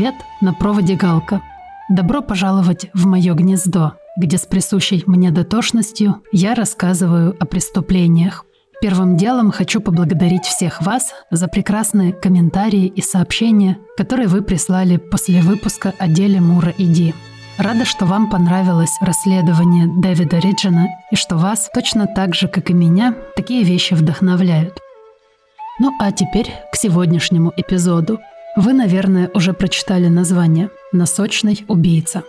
Привет, на проводе Галка. Добро пожаловать в мое гнездо, где с присущей мне дотошностью я рассказываю о преступлениях. Первым делом хочу поблагодарить всех вас за прекрасные комментарии и сообщения, которые вы прислали после выпуска о деле Мура и Ди. Рада, что вам понравилось расследование Дэвида Риджина и что вас, точно так же, как и меня, такие вещи вдохновляют. Ну а теперь к сегодняшнему эпизоду – вы, наверное, уже прочитали название «Носочный убийца».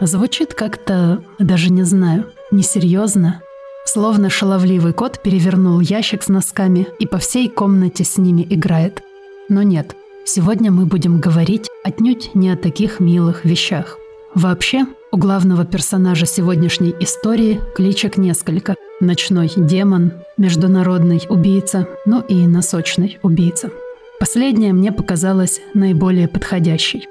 Звучит как-то, даже не знаю, несерьезно. Словно шаловливый кот перевернул ящик с носками и по всей комнате с ними играет. Но нет, сегодня мы будем говорить отнюдь не о таких милых вещах. Вообще, у главного персонажа сегодняшней истории кличек несколько. Ночной демон, международный убийца, ну и носочный убийца – Последняя мне показалась наиболее подходящей.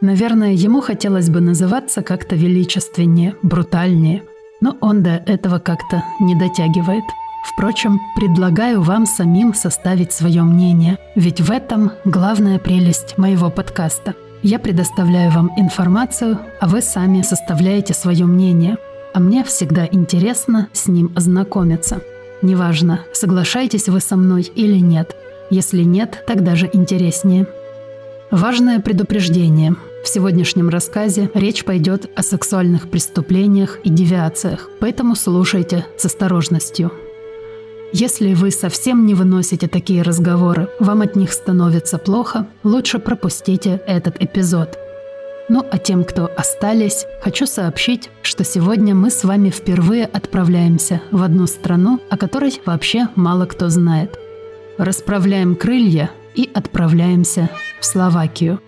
Наверное, ему хотелось бы называться как-то величественнее, брутальнее, но он до этого как-то не дотягивает. Впрочем, предлагаю вам самим составить свое мнение, ведь в этом главная прелесть моего подкаста. Я предоставляю вам информацию, а вы сами составляете свое мнение. А мне всегда интересно с ним ознакомиться. Неважно, соглашаетесь вы со мной или нет – если нет, так даже интереснее. Важное предупреждение. В сегодняшнем рассказе речь пойдет о сексуальных преступлениях и девиациях, поэтому слушайте с осторожностью. Если вы совсем не выносите такие разговоры, вам от них становится плохо, лучше пропустите этот эпизод. Ну а тем, кто остались, хочу сообщить, что сегодня мы с вами впервые отправляемся в одну страну, о которой вообще мало кто знает – расправляем крылья и отправляемся в Словакию.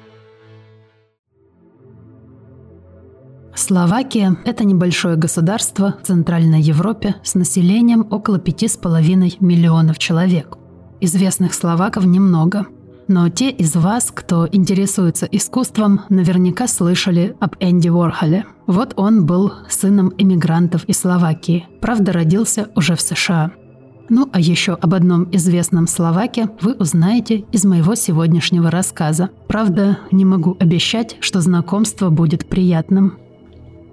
Словакия – это небольшое государство в Центральной Европе с населением около 5,5 миллионов человек. Известных словаков немного, но те из вас, кто интересуется искусством, наверняка слышали об Энди Уорхоле. Вот он был сыном иммигрантов из Словакии, правда родился уже в США – ну а еще об одном известном словаке вы узнаете из моего сегодняшнего рассказа. Правда, не могу обещать, что знакомство будет приятным.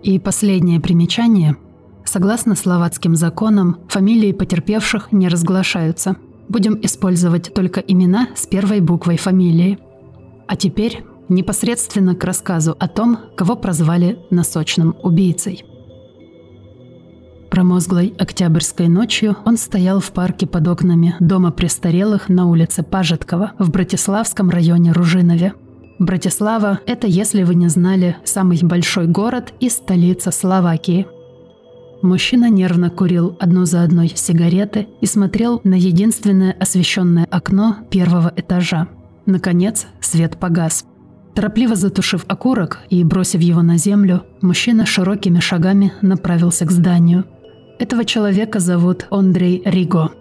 И последнее примечание. Согласно словацким законам, фамилии потерпевших не разглашаются. Будем использовать только имена с первой буквой фамилии. А теперь непосредственно к рассказу о том, кого прозвали носочным убийцей – Промозглой октябрьской ночью он стоял в парке под окнами дома престарелых на улице Пажеткова в Братиславском районе Ружинове. Братислава – это, если вы не знали, самый большой город и столица Словакии. Мужчина нервно курил одну за одной сигареты и смотрел на единственное освещенное окно первого этажа. Наконец, свет погас. Торопливо затушив окурок и бросив его на землю, мужчина широкими шагами направился к зданию – этого человека зовут Андрей Риго.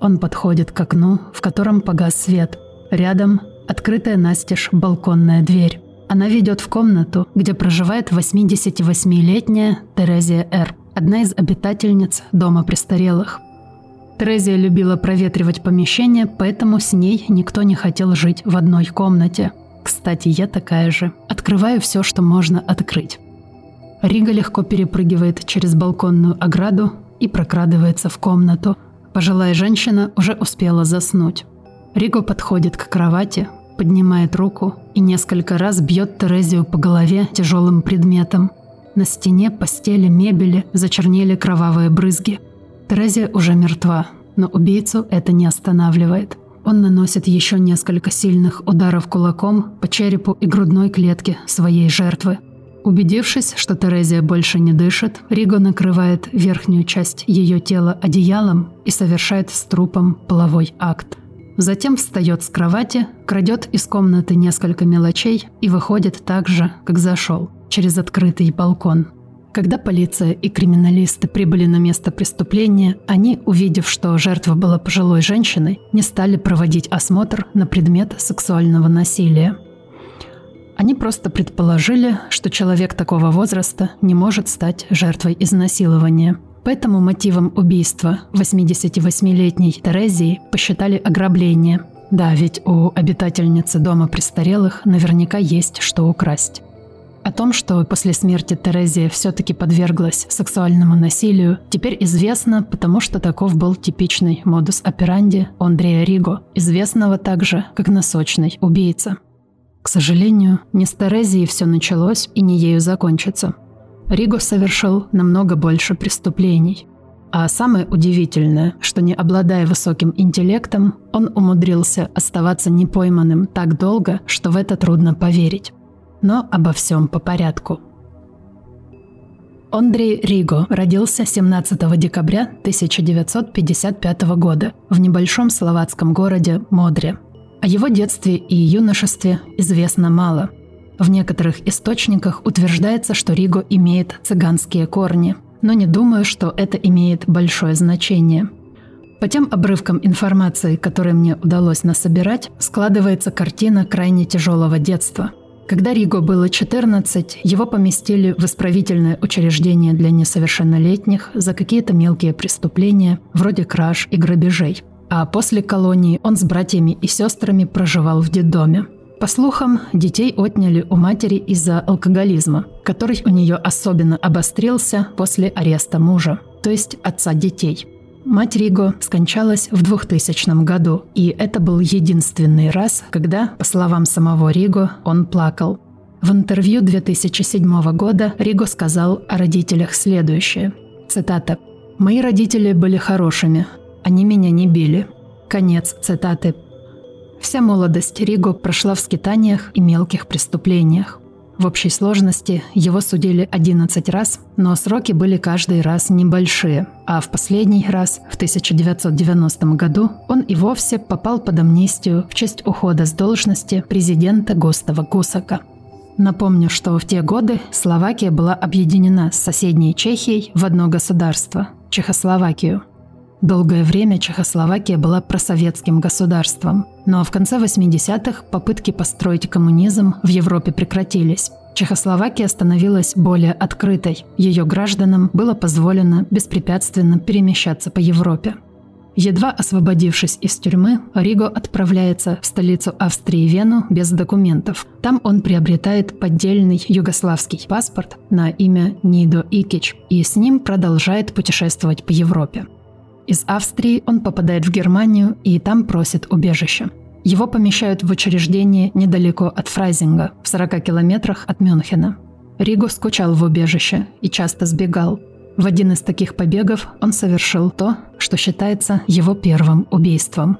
Он подходит к окну, в котором погас свет. Рядом открытая настежь балконная дверь. Она ведет в комнату, где проживает 88-летняя Терезия Р., одна из обитательниц дома престарелых. Терезия любила проветривать помещение, поэтому с ней никто не хотел жить в одной комнате. Кстати, я такая же. Открываю все, что можно открыть. Рига легко перепрыгивает через балконную ограду и прокрадывается в комнату. Пожилая женщина уже успела заснуть. Риго подходит к кровати, поднимает руку и несколько раз бьет Терезию по голове тяжелым предметом. На стене, постели, мебели зачернели кровавые брызги. Терезия уже мертва, но убийцу это не останавливает. Он наносит еще несколько сильных ударов кулаком по черепу и грудной клетке своей жертвы – Убедившись, что Терезия больше не дышит, Риго накрывает верхнюю часть ее тела одеялом и совершает с трупом половой акт. Затем встает с кровати, крадет из комнаты несколько мелочей и выходит так же, как зашел, через открытый балкон. Когда полиция и криминалисты прибыли на место преступления, они, увидев, что жертва была пожилой женщиной, не стали проводить осмотр на предмет сексуального насилия. Они просто предположили, что человек такого возраста не может стать жертвой изнасилования. Поэтому мотивом убийства 88-летней Терезии посчитали ограбление. Да, ведь у обитательницы дома престарелых наверняка есть что украсть. О том, что после смерти Терезия все-таки подверглась сексуальному насилию, теперь известно, потому что таков был типичный модус операнди Андрея Риго, известного также как носочный убийца. К сожалению, не с Терезией все началось и не ею закончится. Риго совершил намного больше преступлений. А самое удивительное, что не обладая высоким интеллектом, он умудрился оставаться непойманным так долго, что в это трудно поверить. Но обо всем по порядку. Андрей Риго родился 17 декабря 1955 года в небольшом словацком городе Модре. О его детстве и юношестве известно мало. В некоторых источниках утверждается, что Риго имеет цыганские корни, но не думаю, что это имеет большое значение. По тем обрывкам информации, которые мне удалось насобирать, складывается картина крайне тяжелого детства – когда Риго было 14, его поместили в исправительное учреждение для несовершеннолетних за какие-то мелкие преступления, вроде краж и грабежей. А после колонии он с братьями и сестрами проживал в детдоме. По слухам, детей отняли у матери из-за алкоголизма, который у нее особенно обострился после ареста мужа, то есть отца детей – Мать Риго скончалась в 2000 году, и это был единственный раз, когда, по словам самого Риго, он плакал. В интервью 2007 года Риго сказал о родителях следующее. Цитата. «Мои родители были хорошими. Они меня не били». Конец цитаты. Вся молодость Риго прошла в скитаниях и мелких преступлениях. В общей сложности его судили 11 раз, но сроки были каждый раз небольшие, а в последний раз, в 1990 году, он и вовсе попал под амнистию в честь ухода с должности президента Гостава Гусака. Напомню, что в те годы Словакия была объединена с соседней Чехией в одно государство – Чехословакию. Долгое время Чехословакия была просоветским государством, но в конце 80-х попытки построить коммунизм в Европе прекратились. Чехословакия становилась более открытой. Ее гражданам было позволено беспрепятственно перемещаться по Европе. Едва освободившись из тюрьмы, Риго отправляется в столицу Австрии Вену без документов. Там он приобретает поддельный югославский паспорт на имя Нидо Икич и с ним продолжает путешествовать по Европе. Из Австрии он попадает в Германию и там просит убежище. Его помещают в учреждение недалеко от Фрайзинга, в 40 километрах от Мюнхена. Риго скучал в убежище и часто сбегал. В один из таких побегов он совершил то, что считается его первым убийством.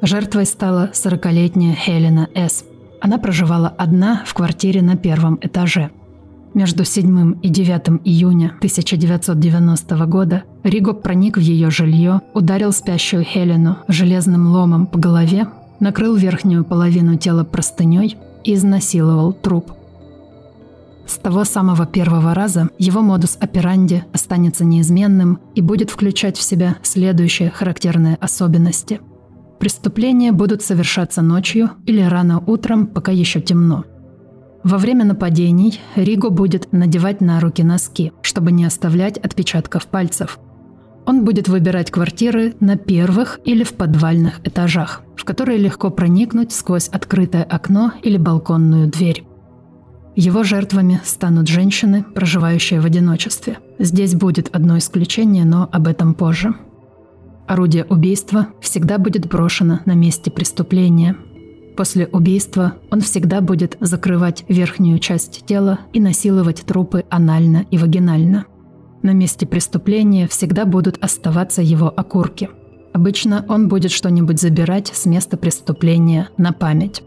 Жертвой стала 40-летняя Хелена С. Она проживала одна в квартире на первом этаже – между 7 и 9 июня 1990 года Риго проник в ее жилье, ударил спящую Хелену железным ломом по голове, накрыл верхнюю половину тела простыней и изнасиловал труп. С того самого первого раза его модус операнди останется неизменным и будет включать в себя следующие характерные особенности. Преступления будут совершаться ночью или рано утром, пока еще темно – во время нападений Риго будет надевать на руки носки, чтобы не оставлять отпечатков пальцев. Он будет выбирать квартиры на первых или в подвальных этажах, в которые легко проникнуть сквозь открытое окно или балконную дверь. Его жертвами станут женщины, проживающие в одиночестве. Здесь будет одно исключение, но об этом позже. Орудие убийства всегда будет брошено на месте преступления, После убийства он всегда будет закрывать верхнюю часть тела и насиловать трупы анально и вагинально. На месте преступления всегда будут оставаться его окурки. Обычно он будет что-нибудь забирать с места преступления на память.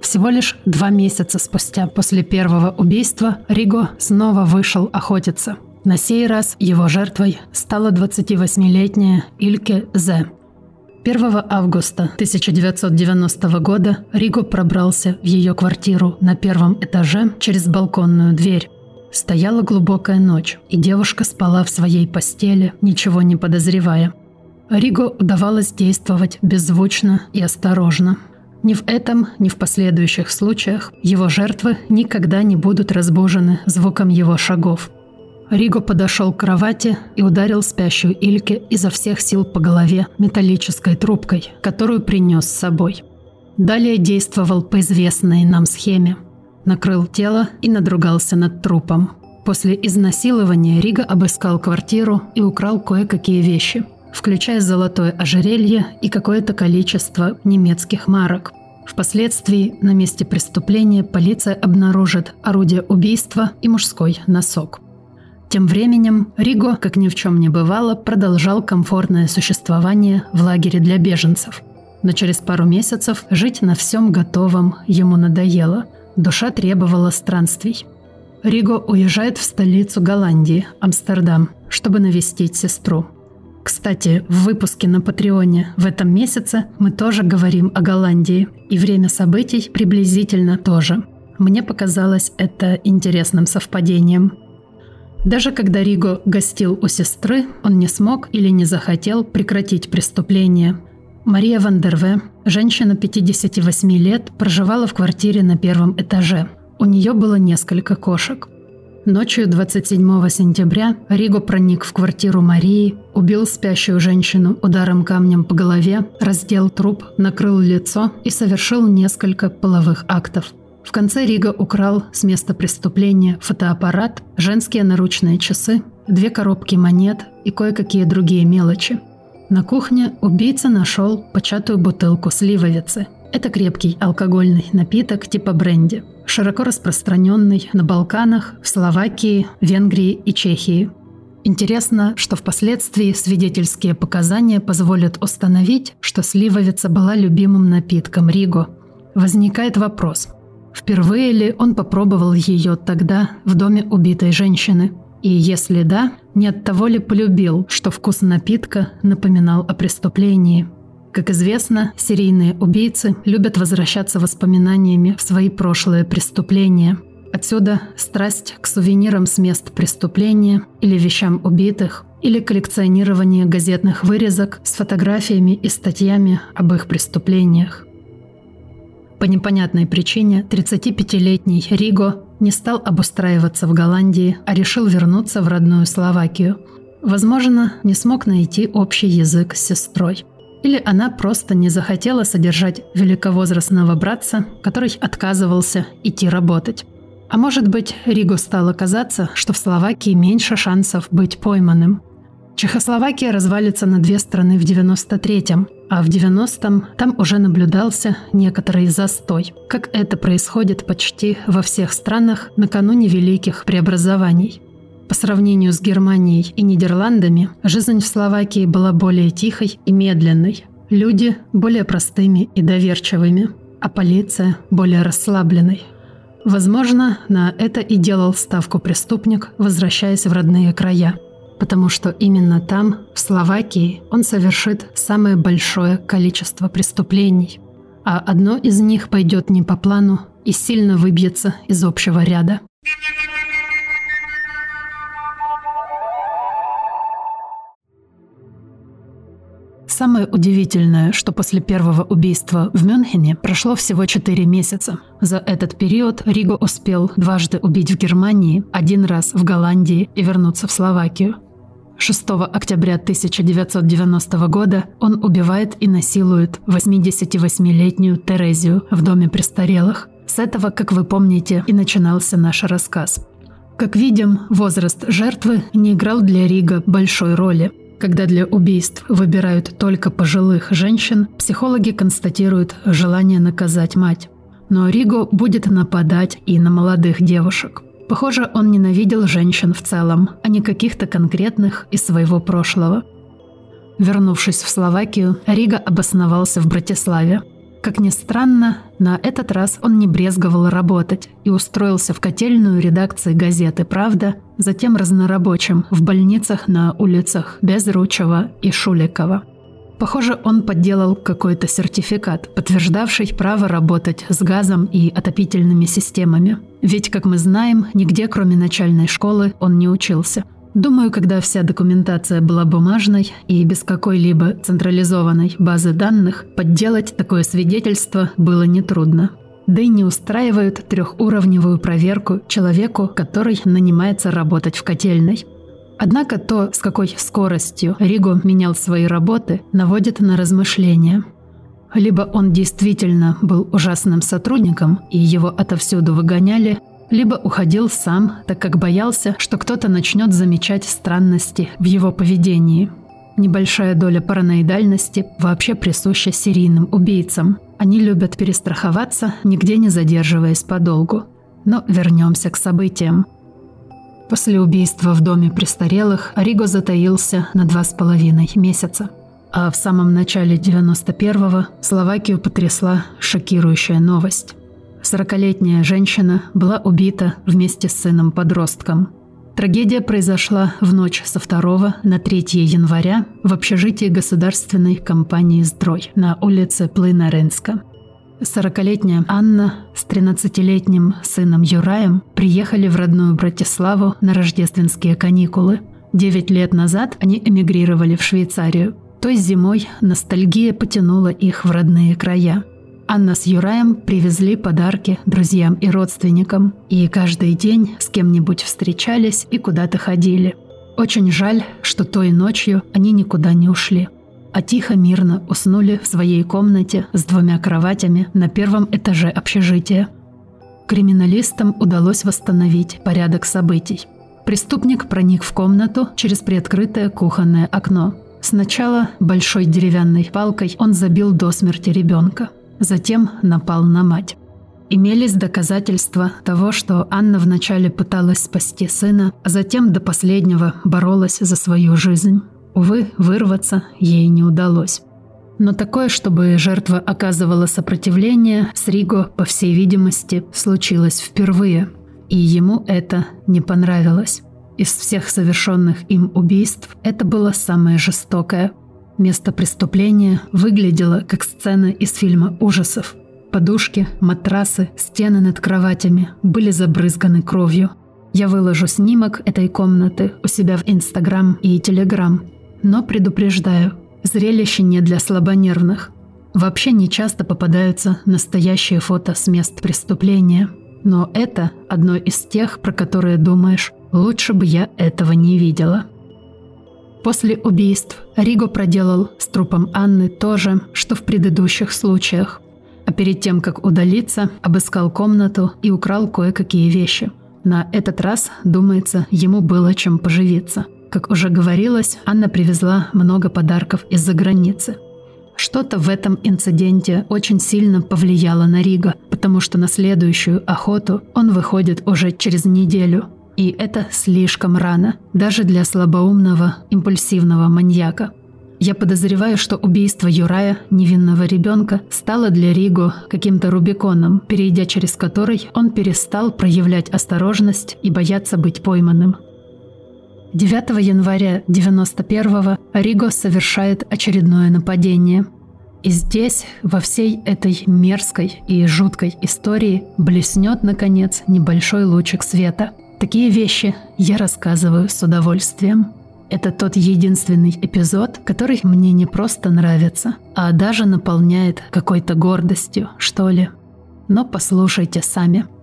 Всего лишь два месяца спустя после первого убийства Риго снова вышел охотиться. На сей раз его жертвой стала 28-летняя Ильке Зе. 1 августа 1990 года Риго пробрался в ее квартиру на первом этаже через балконную дверь. Стояла глубокая ночь, и девушка спала в своей постели, ничего не подозревая. Риго удавалось действовать беззвучно и осторожно. Ни в этом, ни в последующих случаях его жертвы никогда не будут разбужены звуком его шагов. Риго подошел к кровати и ударил спящую Ильке изо всех сил по голове металлической трубкой, которую принес с собой. Далее действовал по известной нам схеме. Накрыл тело и надругался над трупом. После изнасилования Рига обыскал квартиру и украл кое-какие вещи – включая золотое ожерелье и какое-то количество немецких марок. Впоследствии на месте преступления полиция обнаружит орудие убийства и мужской носок. Тем временем Риго, как ни в чем не бывало, продолжал комфортное существование в лагере для беженцев. Но через пару месяцев жить на всем готовом ему надоело. Душа требовала странствий. Риго уезжает в столицу Голландии, Амстердам, чтобы навестить сестру – кстати, в выпуске на Патреоне в этом месяце мы тоже говорим о Голландии, и время событий приблизительно тоже. Мне показалось это интересным совпадением. Даже когда Риго гостил у сестры, он не смог или не захотел прекратить преступление. Мария Вандерве, женщина 58 лет, проживала в квартире на первом этаже. У нее было несколько кошек – Ночью 27 сентября Риго проник в квартиру Марии, убил спящую женщину ударом камнем по голове, раздел труп, накрыл лицо и совершил несколько половых актов. В конце Рига украл с места преступления фотоаппарат, женские наручные часы, две коробки монет и кое-какие другие мелочи. На кухне убийца нашел початую бутылку сливовицы. Это крепкий алкогольный напиток типа бренди – широко распространенный на Балканах, в Словакии, Венгрии и Чехии. Интересно, что впоследствии свидетельские показания позволят установить, что сливовица была любимым напитком Риго. Возникает вопрос, впервые ли он попробовал ее тогда в доме убитой женщины? И если да, не от того ли полюбил, что вкус напитка напоминал о преступлении – как известно, серийные убийцы любят возвращаться воспоминаниями в свои прошлые преступления. Отсюда страсть к сувенирам с мест преступления или вещам убитых, или коллекционирование газетных вырезок с фотографиями и статьями об их преступлениях. По непонятной причине 35-летний Риго не стал обустраиваться в Голландии, а решил вернуться в родную Словакию. Возможно, не смог найти общий язык с сестрой – или она просто не захотела содержать великовозрастного братца, который отказывался идти работать. А может быть, Ригу стало казаться, что в Словакии меньше шансов быть пойманным. Чехословакия развалится на две страны в 93-м, а в 90-м там уже наблюдался некоторый застой, как это происходит почти во всех странах накануне великих преобразований – по сравнению с Германией и Нидерландами, жизнь в Словакии была более тихой и медленной. Люди более простыми и доверчивыми, а полиция более расслабленной. Возможно, на это и делал ставку преступник, возвращаясь в родные края. Потому что именно там, в Словакии, он совершит самое большое количество преступлений. А одно из них пойдет не по плану и сильно выбьется из общего ряда. Самое удивительное, что после первого убийства в Мюнхене прошло всего 4 месяца. За этот период Риго успел дважды убить в Германии, один раз в Голландии и вернуться в Словакию. 6 октября 1990 года он убивает и насилует 88-летнюю Терезию в доме престарелых. С этого, как вы помните, и начинался наш рассказ. Как видим, возраст жертвы не играл для Рига большой роли. Когда для убийств выбирают только пожилых женщин, психологи констатируют желание наказать мать. Но Риго будет нападать и на молодых девушек. Похоже, он ненавидел женщин в целом, а не каких-то конкретных из своего прошлого. Вернувшись в Словакию, Рига обосновался в Братиславе. Как ни странно, на этот раз он не брезговал работать и устроился в котельную редакции газеты «Правда», затем разнорабочим в больницах на улицах Безручева и Шуликова. Похоже, он подделал какой-то сертификат, подтверждавший право работать с газом и отопительными системами. Ведь, как мы знаем, нигде, кроме начальной школы, он не учился. Думаю, когда вся документация была бумажной и без какой-либо централизованной базы данных, подделать такое свидетельство было нетрудно. Да и не устраивают трехуровневую проверку человеку, который нанимается работать в котельной – Однако то, с какой скоростью Риго менял свои работы, наводит на размышления. Либо он действительно был ужасным сотрудником, и его отовсюду выгоняли, либо уходил сам, так как боялся, что кто-то начнет замечать странности в его поведении. Небольшая доля параноидальности вообще присуща серийным убийцам. Они любят перестраховаться, нигде не задерживаясь подолгу. Но вернемся к событиям. После убийства в доме престарелых Риго затаился на два с половиной месяца. А в самом начале 91-го Словакию потрясла шокирующая новость. Сорокалетняя женщина была убита вместе с сыном-подростком. Трагедия произошла в ночь со 2 на 3 января в общежитии государственной компании «Здрой» на улице Плынаренска. Сорокалетняя Анна с 13-летним сыном Юраем приехали в родную Братиславу на рождественские каникулы. Девять лет назад они эмигрировали в Швейцарию. Той зимой ностальгия потянула их в родные края. Анна с Юраем привезли подарки друзьям и родственникам, и каждый день с кем-нибудь встречались и куда-то ходили. Очень жаль, что той ночью они никуда не ушли – а тихо мирно уснули в своей комнате с двумя кроватями на первом этаже общежития. Криминалистам удалось восстановить порядок событий. Преступник проник в комнату через приоткрытое кухонное окно. Сначала большой деревянной палкой он забил до смерти ребенка, затем напал на мать. Имелись доказательства того, что Анна вначале пыталась спасти сына, а затем до последнего боролась за свою жизнь. Увы, вырваться ей не удалось. Но такое, чтобы жертва оказывала сопротивление, с Риго, по всей видимости, случилось впервые. И ему это не понравилось. Из всех совершенных им убийств это было самое жестокое. Место преступления выглядело как сцена из фильма ужасов. Подушки, матрасы, стены над кроватями были забрызганы кровью. Я выложу снимок этой комнаты у себя в Инстаграм и Телеграм, но предупреждаю, зрелище не для слабонервных. Вообще не часто попадаются настоящие фото с мест преступления. Но это одно из тех, про которые думаешь, лучше бы я этого не видела. После убийств Риго проделал с трупом Анны то же, что в предыдущих случаях. А перед тем, как удалиться, обыскал комнату и украл кое-какие вещи. На этот раз, думается, ему было чем поживиться – как уже говорилось, Анна привезла много подарков из-за границы. Что-то в этом инциденте очень сильно повлияло на Рига, потому что на следующую охоту он выходит уже через неделю. И это слишком рано, даже для слабоумного, импульсивного маньяка. Я подозреваю, что убийство Юрая, невинного ребенка, стало для Риго каким-то рубиконом, перейдя через который он перестал проявлять осторожность и бояться быть пойманным. 9 января 91-го Риго совершает очередное нападение. И здесь, во всей этой мерзкой и жуткой истории, блеснет, наконец, небольшой лучик света. Такие вещи я рассказываю с удовольствием. Это тот единственный эпизод, который мне не просто нравится, а даже наполняет какой-то гордостью, что ли. Но послушайте сами –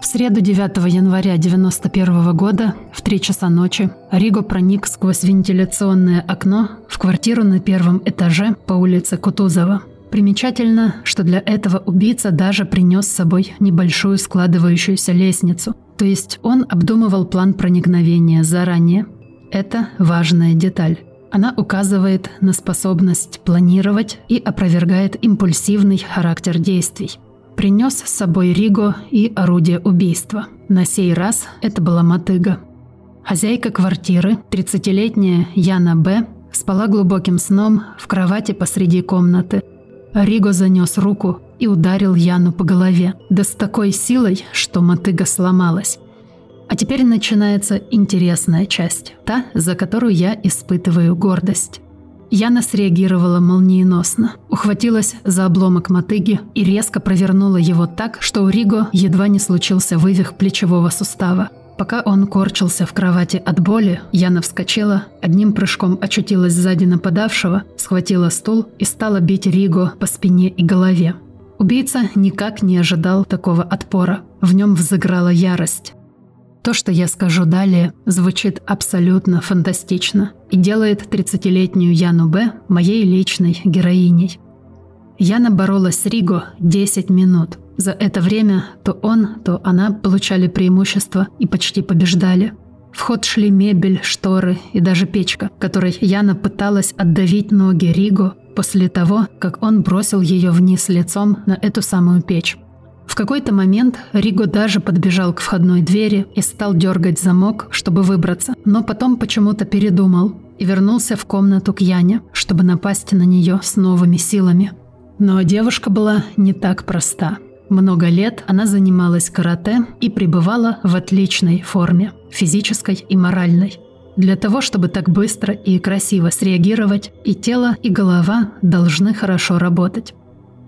в среду 9 января 1991 года в 3 часа ночи Риго проник сквозь вентиляционное окно в квартиру на первом этаже по улице Кутузова. Примечательно, что для этого убийца даже принес с собой небольшую складывающуюся лестницу, то есть он обдумывал план проникновения заранее. Это важная деталь. Она указывает на способность планировать и опровергает импульсивный характер действий принес с собой Риго и орудие убийства. На сей раз это была мотыга. Хозяйка квартиры, 30-летняя Яна Б., спала глубоким сном в кровати посреди комнаты. Риго занес руку и ударил Яну по голове, да с такой силой, что мотыга сломалась. А теперь начинается интересная часть, та, за которую я испытываю гордость. Яна среагировала молниеносно, ухватилась за обломок мотыги и резко провернула его так, что у Риго едва не случился вывих плечевого сустава. Пока он корчился в кровати от боли, Яна вскочила, одним прыжком очутилась сзади нападавшего, схватила стул и стала бить Риго по спине и голове. Убийца никак не ожидал такого отпора. В нем взыграла ярость. То, что я скажу далее, звучит абсолютно фантастично и делает 30-летнюю Яну Б моей личной героиней. Яна боролась с Риго 10 минут. За это время то он, то она получали преимущество и почти побеждали. В ход шли мебель, шторы и даже печка, которой Яна пыталась отдавить ноги Риго после того, как он бросил ее вниз лицом на эту самую печь. В какой-то момент Риго даже подбежал к входной двери и стал дергать замок, чтобы выбраться, но потом почему-то передумал и вернулся в комнату к Яне, чтобы напасть на нее с новыми силами. Но девушка была не так проста. Много лет она занималась карате и пребывала в отличной форме, физической и моральной. Для того, чтобы так быстро и красиво среагировать, и тело, и голова должны хорошо работать.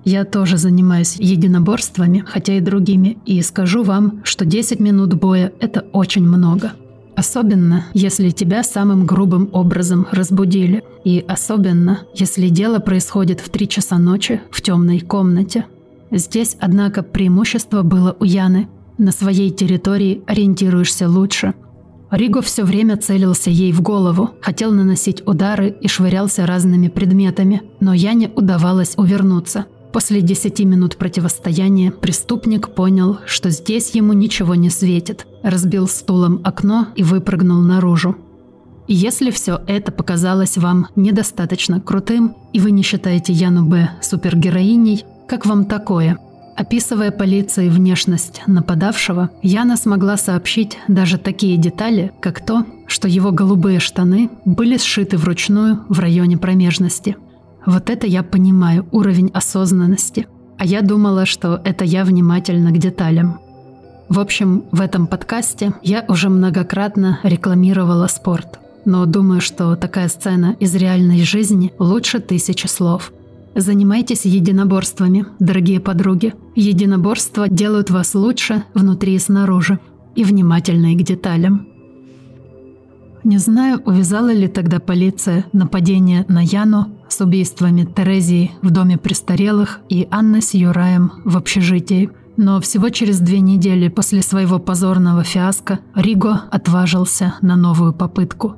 Я тоже занимаюсь единоборствами, хотя и другими, и скажу вам, что 10 минут боя – это очень много. Особенно, если тебя самым грубым образом разбудили. И особенно, если дело происходит в 3 часа ночи в темной комнате. Здесь, однако, преимущество было у Яны. На своей территории ориентируешься лучше. Риго все время целился ей в голову, хотел наносить удары и швырялся разными предметами, но Яне удавалось увернуться – После 10 минут противостояния преступник понял, что здесь ему ничего не светит, разбил стулом окно и выпрыгнул наружу. Если все это показалось вам недостаточно крутым, и вы не считаете Яну Б супергероиней, как вам такое? Описывая полиции внешность нападавшего, Яна смогла сообщить даже такие детали, как то, что его голубые штаны были сшиты вручную в районе промежности – вот это я понимаю, уровень осознанности. А я думала, что это я внимательна к деталям. В общем, в этом подкасте я уже многократно рекламировала спорт. Но думаю, что такая сцена из реальной жизни лучше тысячи слов. Занимайтесь единоборствами, дорогие подруги. Единоборства делают вас лучше внутри и снаружи. И внимательны к деталям. Не знаю, увязала ли тогда полиция нападение на Яну с убийствами Терезии в доме престарелых и Анны с Юраем в общежитии. Но всего через две недели после своего позорного фиаско Риго отважился на новую попытку.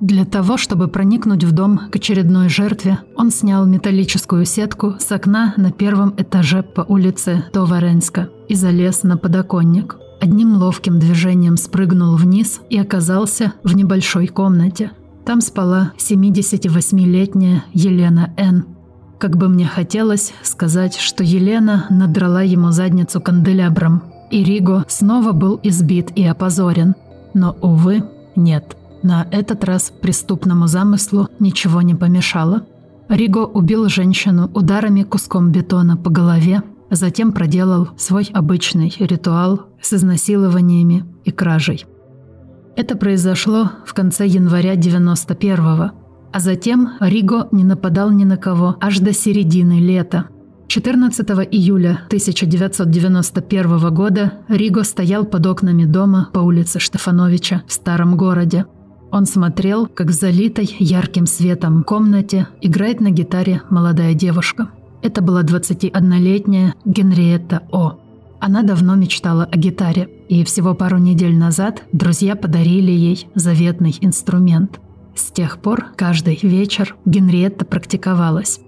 Для того, чтобы проникнуть в дом к очередной жертве, он снял металлическую сетку с окна на первом этаже по улице Товаренска и залез на подоконник – Одним ловким движением спрыгнул вниз и оказался в небольшой комнате. Там спала 78-летняя Елена Н. Как бы мне хотелось сказать, что Елена надрала ему задницу канделябром, и Риго снова был избит и опозорен. Но, увы, нет. На этот раз преступному замыслу ничего не помешало. Риго убил женщину ударами куском бетона по голове Затем проделал свой обычный ритуал с изнасилованиями и кражей. Это произошло в конце января 91-го, а затем Риго не нападал ни на кого аж до середины лета. 14 июля 1991 года Риго стоял под окнами дома по улице Штефановича в старом городе. Он смотрел, как в залитой ярким светом комнате играет на гитаре молодая девушка – это была 21-летняя Генриетта О. Она давно мечтала о гитаре, и всего пару недель назад друзья подарили ей заветный инструмент. С тех пор каждый вечер Генриетта практиковалась.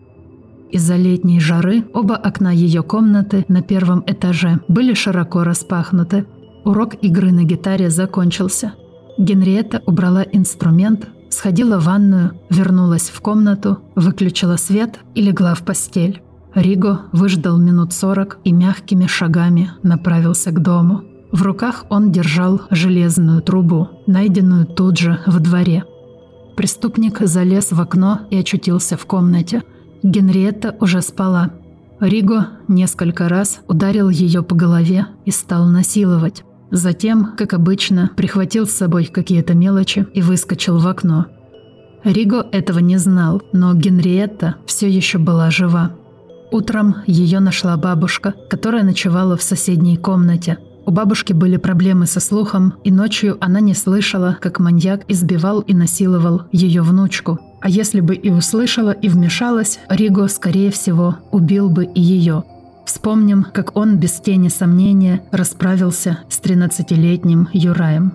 Из-за летней жары оба окна ее комнаты на первом этаже были широко распахнуты. Урок игры на гитаре закончился. Генриетта убрала инструмент, Сходила в ванную, вернулась в комнату, выключила свет и легла в постель. Риго выждал минут сорок и мягкими шагами направился к дому. В руках он держал железную трубу, найденную тут же в дворе. Преступник залез в окно и очутился в комнате. Генриетта уже спала. Риго несколько раз ударил ее по голове и стал насиловать. Затем, как обычно, прихватил с собой какие-то мелочи и выскочил в окно. Риго этого не знал, но Генриетта все еще была жива. Утром ее нашла бабушка, которая ночевала в соседней комнате. У бабушки были проблемы со слухом, и ночью она не слышала, как маньяк избивал и насиловал ее внучку. А если бы и услышала и вмешалась, Риго, скорее всего, убил бы и ее. Вспомним, как он без тени сомнения расправился с 13-летним Юраем.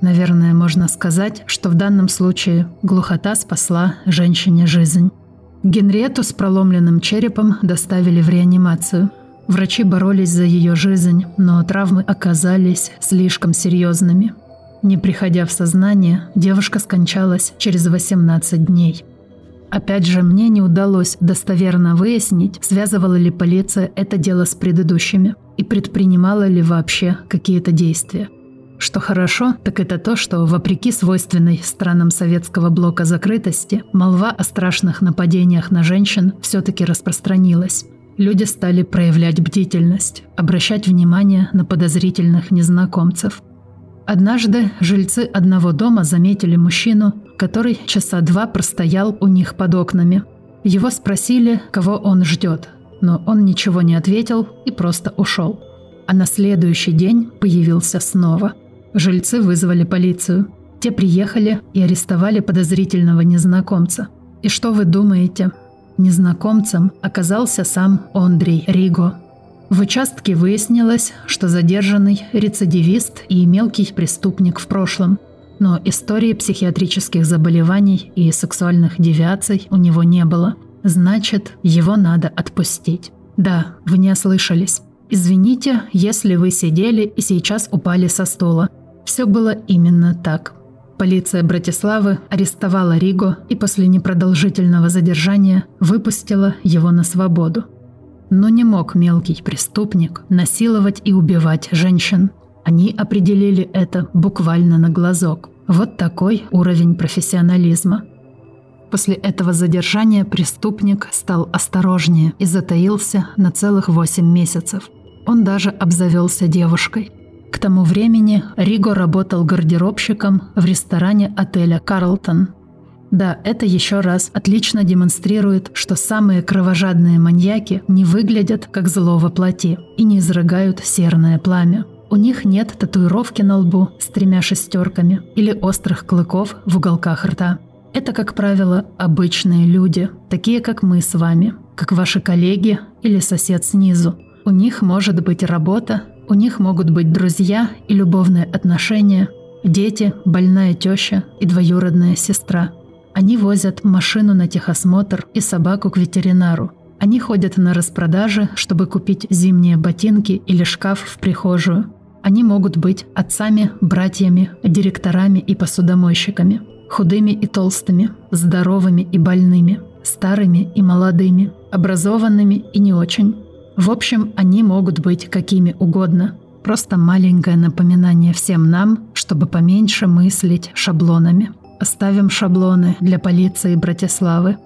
Наверное, можно сказать, что в данном случае глухота спасла женщине жизнь. Генриету с проломленным черепом доставили в реанимацию. Врачи боролись за ее жизнь, но травмы оказались слишком серьезными. Не приходя в сознание, девушка скончалась через 18 дней. Опять же, мне не удалось достоверно выяснить, связывала ли полиция это дело с предыдущими и предпринимала ли вообще какие-то действия. Что хорошо, так это то, что, вопреки свойственной странам советского блока закрытости, молва о страшных нападениях на женщин все-таки распространилась. Люди стали проявлять бдительность, обращать внимание на подозрительных незнакомцев. Однажды жильцы одного дома заметили мужчину, который часа два простоял у них под окнами. Его спросили, кого он ждет, но он ничего не ответил и просто ушел. А на следующий день появился снова – Жильцы вызвали полицию. Те приехали и арестовали подозрительного незнакомца. И что вы думаете? Незнакомцем оказался сам Андрей Риго. В участке выяснилось, что задержанный рецидивист и мелкий преступник в прошлом. Но истории психиатрических заболеваний и сексуальных девиаций у него не было. Значит, его надо отпустить. Да, вы не ослышались. Извините, если вы сидели и сейчас упали со стола. Все было именно так. Полиция Братиславы арестовала Риго и после непродолжительного задержания выпустила его на свободу. Но не мог мелкий преступник насиловать и убивать женщин. Они определили это буквально на глазок. Вот такой уровень профессионализма. После этого задержания преступник стал осторожнее и затаился на целых 8 месяцев. Он даже обзавелся девушкой – к тому времени Риго работал гардеробщиком в ресторане отеля «Карлтон». Да, это еще раз отлично демонстрирует, что самые кровожадные маньяки не выглядят как зло во плоти и не изрыгают серное пламя. У них нет татуировки на лбу с тремя шестерками или острых клыков в уголках рта. Это, как правило, обычные люди, такие как мы с вами, как ваши коллеги или сосед снизу. У них может быть работа, у них могут быть друзья и любовные отношения, дети, больная теща и двоюродная сестра. Они возят машину на техосмотр и собаку к ветеринару. Они ходят на распродажи, чтобы купить зимние ботинки или шкаф в прихожую. Они могут быть отцами, братьями, директорами и посудомойщиками, худыми и толстыми, здоровыми и больными, старыми и молодыми, образованными и не очень, в общем, они могут быть какими угодно. Просто маленькое напоминание всем нам, чтобы поменьше мыслить шаблонами. Оставим шаблоны для полиции Братиславы.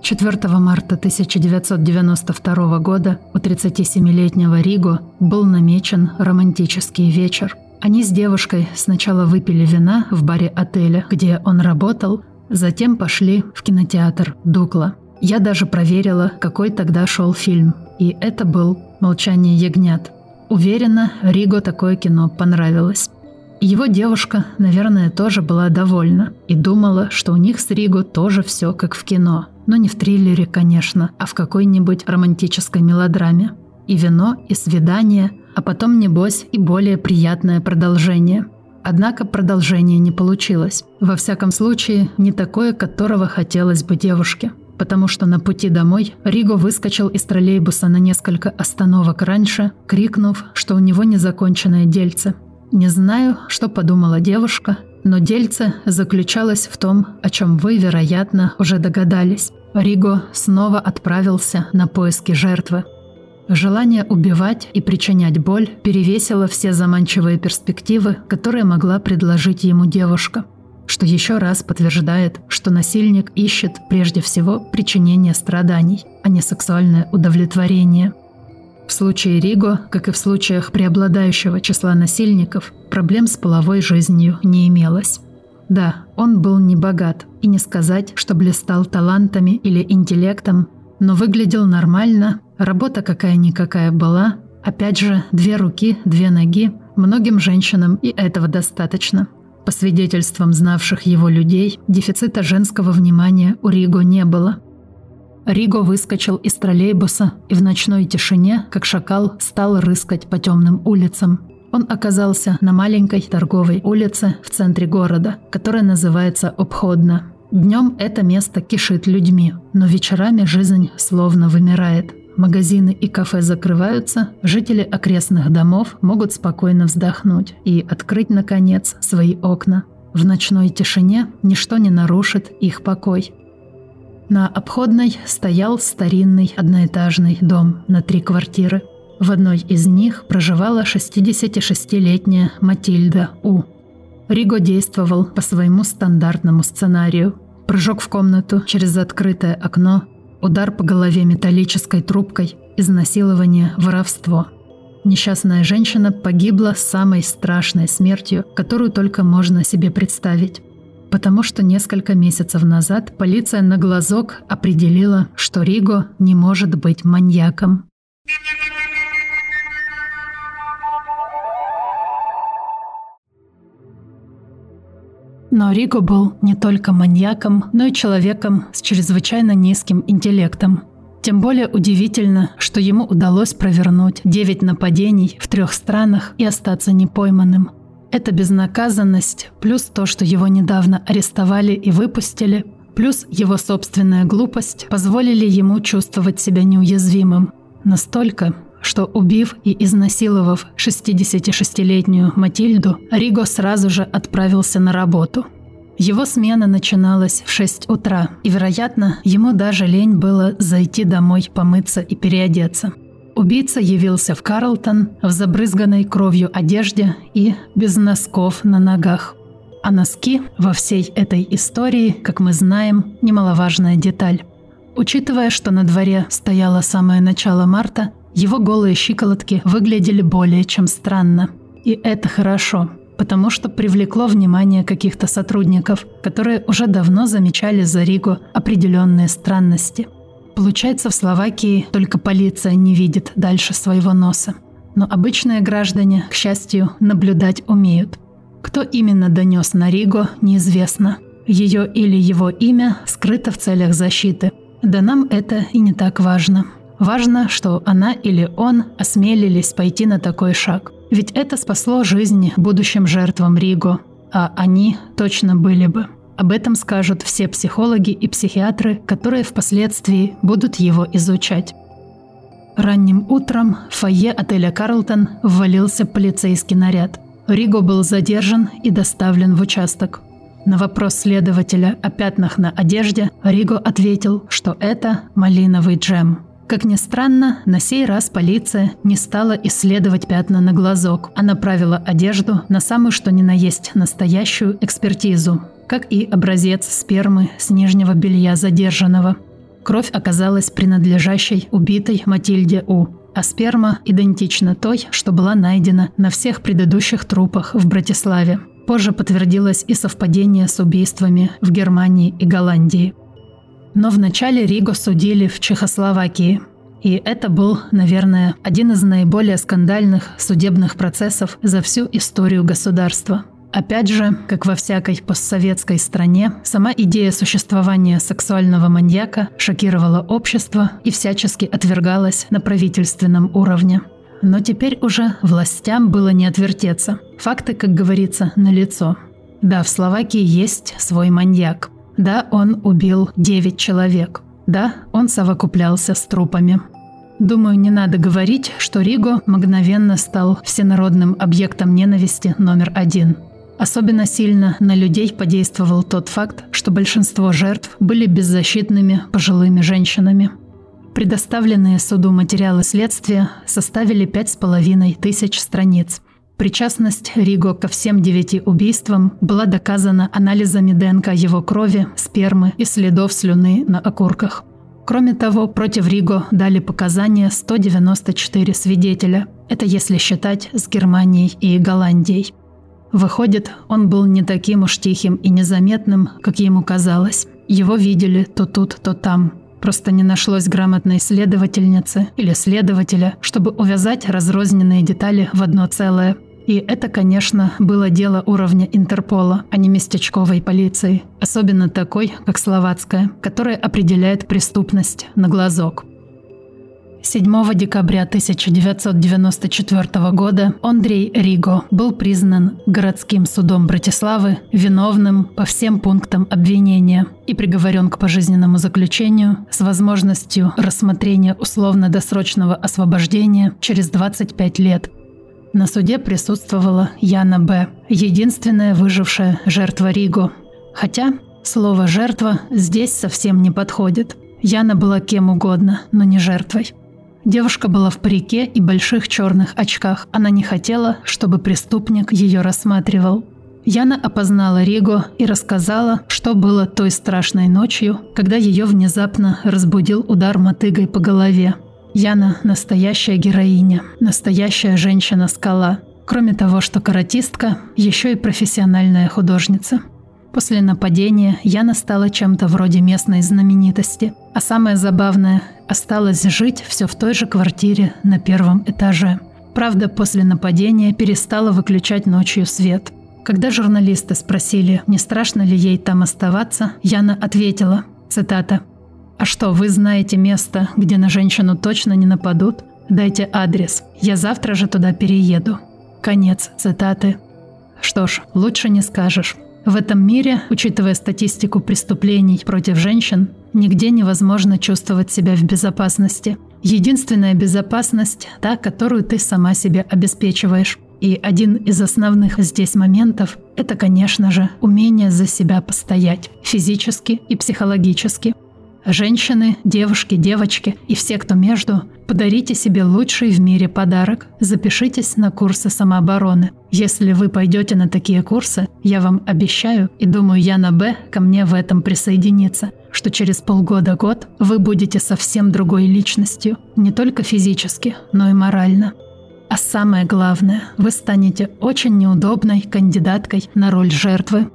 4 марта 1992 года у 37-летнего Риго был намечен романтический вечер. Они с девушкой сначала выпили вина в баре отеля, где он работал, затем пошли в кинотеатр «Дукла». Я даже проверила, какой тогда шел фильм. И это был «Молчание ягнят». Уверена, Риго такое кино понравилось. Его девушка, наверное, тоже была довольна и думала, что у них с Риго тоже все как в кино. Но не в триллере, конечно, а в какой-нибудь романтической мелодраме. И вино, и свидание, а потом, небось, и более приятное продолжение. Однако продолжение не получилось. Во всяком случае, не такое, которого хотелось бы девушке потому что на пути домой Риго выскочил из троллейбуса на несколько остановок раньше, крикнув, что у него незаконченное дельце. Не знаю, что подумала девушка, но дельце заключалось в том, о чем вы, вероятно, уже догадались. Риго снова отправился на поиски жертвы. Желание убивать и причинять боль перевесило все заманчивые перспективы, которые могла предложить ему девушка – что еще раз подтверждает, что насильник ищет прежде всего причинение страданий, а не сексуальное удовлетворение. В случае Риго, как и в случаях преобладающего числа насильников, проблем с половой жизнью не имелось. Да, он был не богат, и не сказать, что блистал талантами или интеллектом, но выглядел нормально, работа какая-никакая была, опять же, две руки, две ноги, многим женщинам и этого достаточно. По свидетельствам знавших его людей, дефицита женского внимания у Риго не было. Риго выскочил из троллейбуса и в ночной тишине, как шакал, стал рыскать по темным улицам. Он оказался на маленькой торговой улице в центре города, которая называется Обходно. Днем это место кишит людьми, но вечерами жизнь словно вымирает. Магазины и кафе закрываются, жители окрестных домов могут спокойно вздохнуть и открыть, наконец, свои окна. В ночной тишине ничто не нарушит их покой. На обходной стоял старинный одноэтажный дом на три квартиры. В одной из них проживала 66-летняя Матильда У. Риго действовал по своему стандартному сценарию. Прыжок в комнату через открытое окно, Удар по голове металлической трубкой, изнасилование, воровство. Несчастная женщина погибла самой страшной смертью, которую только можно себе представить. Потому что несколько месяцев назад полиция на глазок определила, что Риго не может быть маньяком. Но Риго был не только маньяком, но и человеком с чрезвычайно низким интеллектом. Тем более удивительно, что ему удалось провернуть 9 нападений в трех странах и остаться непойманным. Эта безнаказанность, плюс то, что его недавно арестовали и выпустили, плюс его собственная глупость позволили ему чувствовать себя неуязвимым. Настолько, что убив и изнасиловав 66-летнюю Матильду, Риго сразу же отправился на работу. Его смена начиналась в 6 утра, и, вероятно, ему даже лень было зайти домой помыться и переодеться. Убийца явился в Карлтон в забрызганной кровью одежде и без носков на ногах. А носки во всей этой истории, как мы знаем, немаловажная деталь. Учитывая, что на дворе стояло самое начало марта, его голые щиколотки выглядели более чем странно. И это хорошо, потому что привлекло внимание каких-то сотрудников, которые уже давно замечали за Ригу определенные странности. Получается, в Словакии только полиция не видит дальше своего носа. Но обычные граждане, к счастью, наблюдать умеют. Кто именно донес на Ригу, неизвестно. Ее или его имя скрыто в целях защиты. Да нам это и не так важно. Важно, что она или он осмелились пойти на такой шаг. Ведь это спасло жизни будущим жертвам Риго, а они точно были бы. Об этом скажут все психологи и психиатры, которые впоследствии будут его изучать. Ранним утром в фойе отеля «Карлтон» ввалился полицейский наряд. Риго был задержан и доставлен в участок. На вопрос следователя о пятнах на одежде Риго ответил, что это малиновый джем – как ни странно, на сей раз полиция не стала исследовать пятна на глазок, а направила одежду на самую что ни на есть настоящую экспертизу, как и образец спермы с нижнего белья задержанного. Кровь оказалась принадлежащей убитой Матильде У, а сперма идентична той, что была найдена на всех предыдущих трупах в Братиславе. Позже подтвердилось и совпадение с убийствами в Германии и Голландии. Но вначале Риго судили в Чехословакии. И это был, наверное, один из наиболее скандальных судебных процессов за всю историю государства. Опять же, как во всякой постсоветской стране, сама идея существования сексуального маньяка шокировала общество и всячески отвергалась на правительственном уровне. Но теперь уже властям было не отвертеться. Факты, как говорится, налицо. Да, в Словакии есть свой маньяк. Да, он убил 9 человек. Да, он совокуплялся с трупами. Думаю, не надо говорить, что Риго мгновенно стал всенародным объектом ненависти номер один. Особенно сильно на людей подействовал тот факт, что большинство жертв были беззащитными пожилыми женщинами. Предоставленные суду материалы следствия составили пять с половиной тысяч страниц. Причастность Риго ко всем девяти убийствам была доказана анализами ДНК его крови, спермы и следов слюны на окурках. Кроме того, против Риго дали показания 194 свидетеля. Это если считать с Германией и Голландией. Выходит, он был не таким уж тихим и незаметным, как ему казалось. Его видели то тут, то там. Просто не нашлось грамотной следовательницы или следователя, чтобы увязать разрозненные детали в одно целое. И это, конечно, было дело уровня Интерпола, а не местечковой полиции. Особенно такой, как словацкая, которая определяет преступность на глазок. 7 декабря 1994 года Андрей Риго был признан городским судом Братиславы виновным по всем пунктам обвинения и приговорен к пожизненному заключению с возможностью рассмотрения условно-досрочного освобождения через 25 лет. На суде присутствовала Яна Б., единственная выжившая жертва Риго. Хотя слово «жертва» здесь совсем не подходит. Яна была кем угодно, но не жертвой. Девушка была в парике и больших черных очках. Она не хотела, чтобы преступник ее рассматривал. Яна опознала Риго и рассказала, что было той страшной ночью, когда ее внезапно разбудил удар мотыгой по голове. Яна – настоящая героиня, настоящая женщина-скала. Кроме того, что каратистка, еще и профессиональная художница. После нападения Яна стала чем-то вроде местной знаменитости. А самое забавное, осталась жить все в той же квартире на первом этаже. Правда, после нападения перестала выключать ночью свет. Когда журналисты спросили, не страшно ли ей там оставаться, Яна ответила, цитата, «А что, вы знаете место, где на женщину точно не нападут? Дайте адрес, я завтра же туда перееду». Конец цитаты. Что ж, лучше не скажешь. В этом мире, учитывая статистику преступлений против женщин, нигде невозможно чувствовать себя в безопасности. Единственная безопасность – та, которую ты сама себе обеспечиваешь. И один из основных здесь моментов – это, конечно же, умение за себя постоять физически и психологически. Женщины, девушки, девочки и все, кто между, подарите себе лучший в мире подарок. Запишитесь на курсы самообороны. Если вы пойдете на такие курсы, я вам обещаю, и думаю, Яна Б. ко мне в этом присоединится, что через полгода-год вы будете совсем другой личностью, не только физически, но и морально. А самое главное, вы станете очень неудобной кандидаткой на роль жертвы.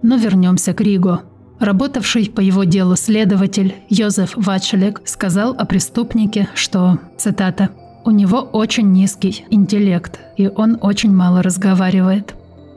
Но вернемся к Риго. Работавший по его делу следователь Йозеф Вачелек сказал о преступнике, что, цитата, «У него очень низкий интеллект, и он очень мало разговаривает».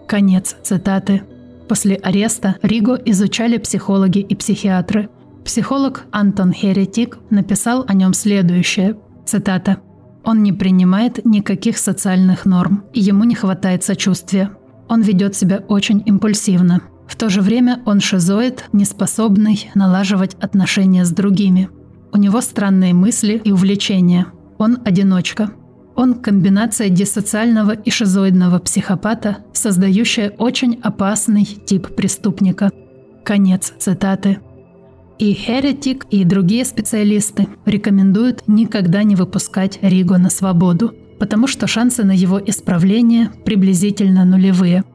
Конец цитаты. После ареста Риго изучали психологи и психиатры. Психолог Антон Херетик написал о нем следующее, цитата, «Он не принимает никаких социальных норм, и ему не хватает сочувствия. Он ведет себя очень импульсивно, в то же время он шизоид, неспособный налаживать отношения с другими. У него странные мысли и увлечения. Он одиночка. Он комбинация диссоциального и шизоидного психопата, создающая очень опасный тип преступника. Конец цитаты. И Херетик, и другие специалисты рекомендуют никогда не выпускать Риго на свободу, потому что шансы на его исправление приблизительно нулевые –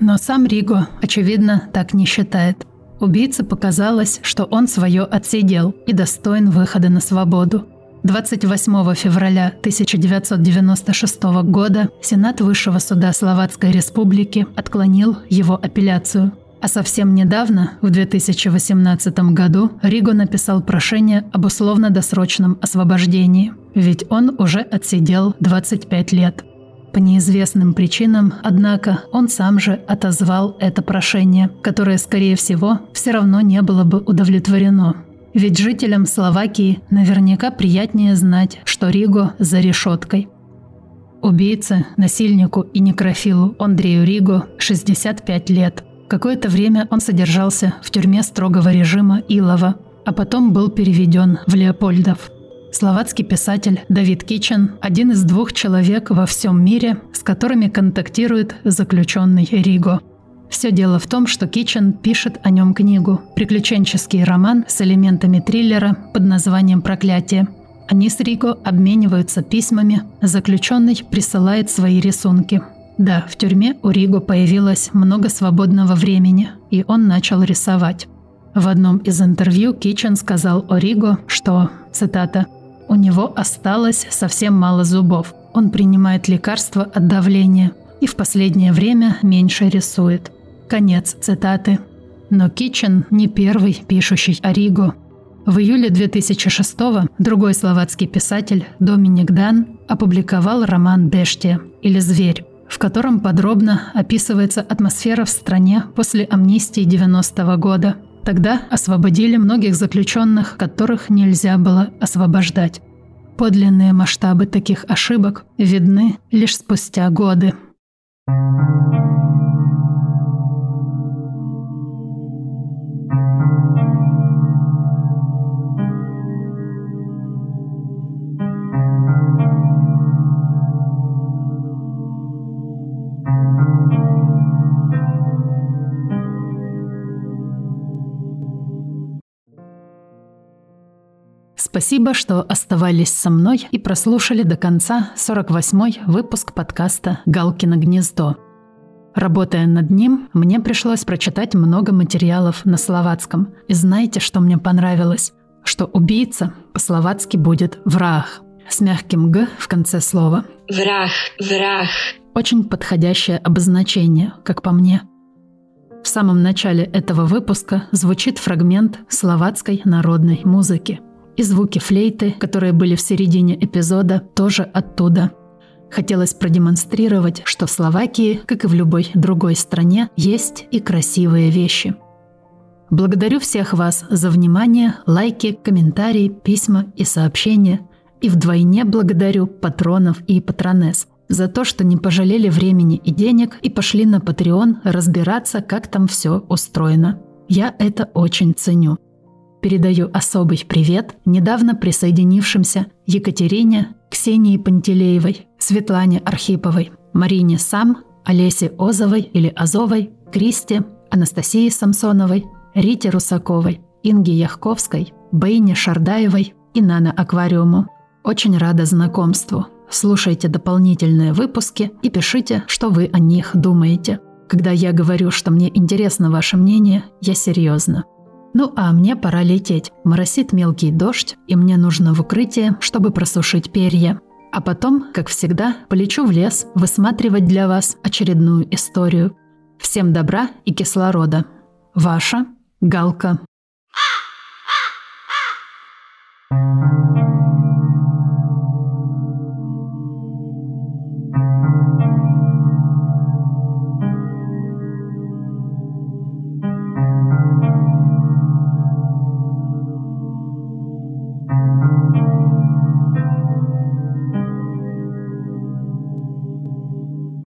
но сам Риго, очевидно, так не считает. Убийце показалось, что он свое отсидел и достоин выхода на свободу. 28 февраля 1996 года Сенат Высшего суда Словацкой Республики отклонил его апелляцию. А совсем недавно, в 2018 году, Риго написал прошение об условно-досрочном освобождении, ведь он уже отсидел 25 лет. По неизвестным причинам, однако, он сам же отозвал это прошение, которое, скорее всего, все равно не было бы удовлетворено. Ведь жителям Словакии наверняка приятнее знать, что Риго за решеткой. Убийце, насильнику и некрофилу Андрею Риго 65 лет. Какое-то время он содержался в тюрьме строгого режима Илова, а потом был переведен в Леопольдов – Словацкий писатель Давид Кичен – один из двух человек во всем мире, с которыми контактирует заключенный Риго. Все дело в том, что Кичен пишет о нем книгу – приключенческий роман с элементами триллера под названием «Проклятие». Они с Рико обмениваются письмами, заключенный присылает свои рисунки. Да, в тюрьме у Риго появилось много свободного времени, и он начал рисовать. В одном из интервью Кичен сказал о Риго, что, цитата, «У него осталось совсем мало зубов. Он принимает лекарства от давления и в последнее время меньше рисует». Конец цитаты. Но Кичен не первый пишущий о Риго. В июле 2006 другой словацкий писатель Доминик Дан опубликовал роман «Бештия» или «Зверь», в котором подробно описывается атмосфера в стране после амнистии 90-го года. Тогда освободили многих заключенных, которых нельзя было освобождать. Подлинные масштабы таких ошибок видны лишь спустя годы. Спасибо, что оставались со мной и прослушали до конца 48-й выпуск подкаста «Галкино гнездо». Работая над ним, мне пришлось прочитать много материалов на словацком. И знаете, что мне понравилось? Что убийца по-словацки будет «враг» с мягким «г» в конце слова. Враг, враг. Очень подходящее обозначение, как по мне. В самом начале этого выпуска звучит фрагмент словацкой народной музыки – и звуки флейты, которые были в середине эпизода, тоже оттуда. Хотелось продемонстрировать, что в Словакии, как и в любой другой стране, есть и красивые вещи. Благодарю всех вас за внимание, лайки, комментарии, письма и сообщения. И вдвойне благодарю патронов и патронесс за то, что не пожалели времени и денег и пошли на Patreon разбираться, как там все устроено. Я это очень ценю. Передаю особый привет недавно присоединившимся Екатерине, Ксении Пантелеевой, Светлане Архиповой, Марине Сам, Олесе Озовой или Азовой, Кристе, Анастасии Самсоновой, Рите Русаковой, Инге Яхковской, Бейне Шардаевой и Нана Аквариуму. Очень рада знакомству. Слушайте дополнительные выпуски и пишите, что вы о них думаете. Когда я говорю, что мне интересно ваше мнение, я серьезно. Ну а мне пора лететь. Моросит мелкий дождь, и мне нужно в укрытие, чтобы просушить перья. А потом, как всегда, полечу в лес высматривать для вас очередную историю. Всем добра и кислорода. Ваша Галка. thank you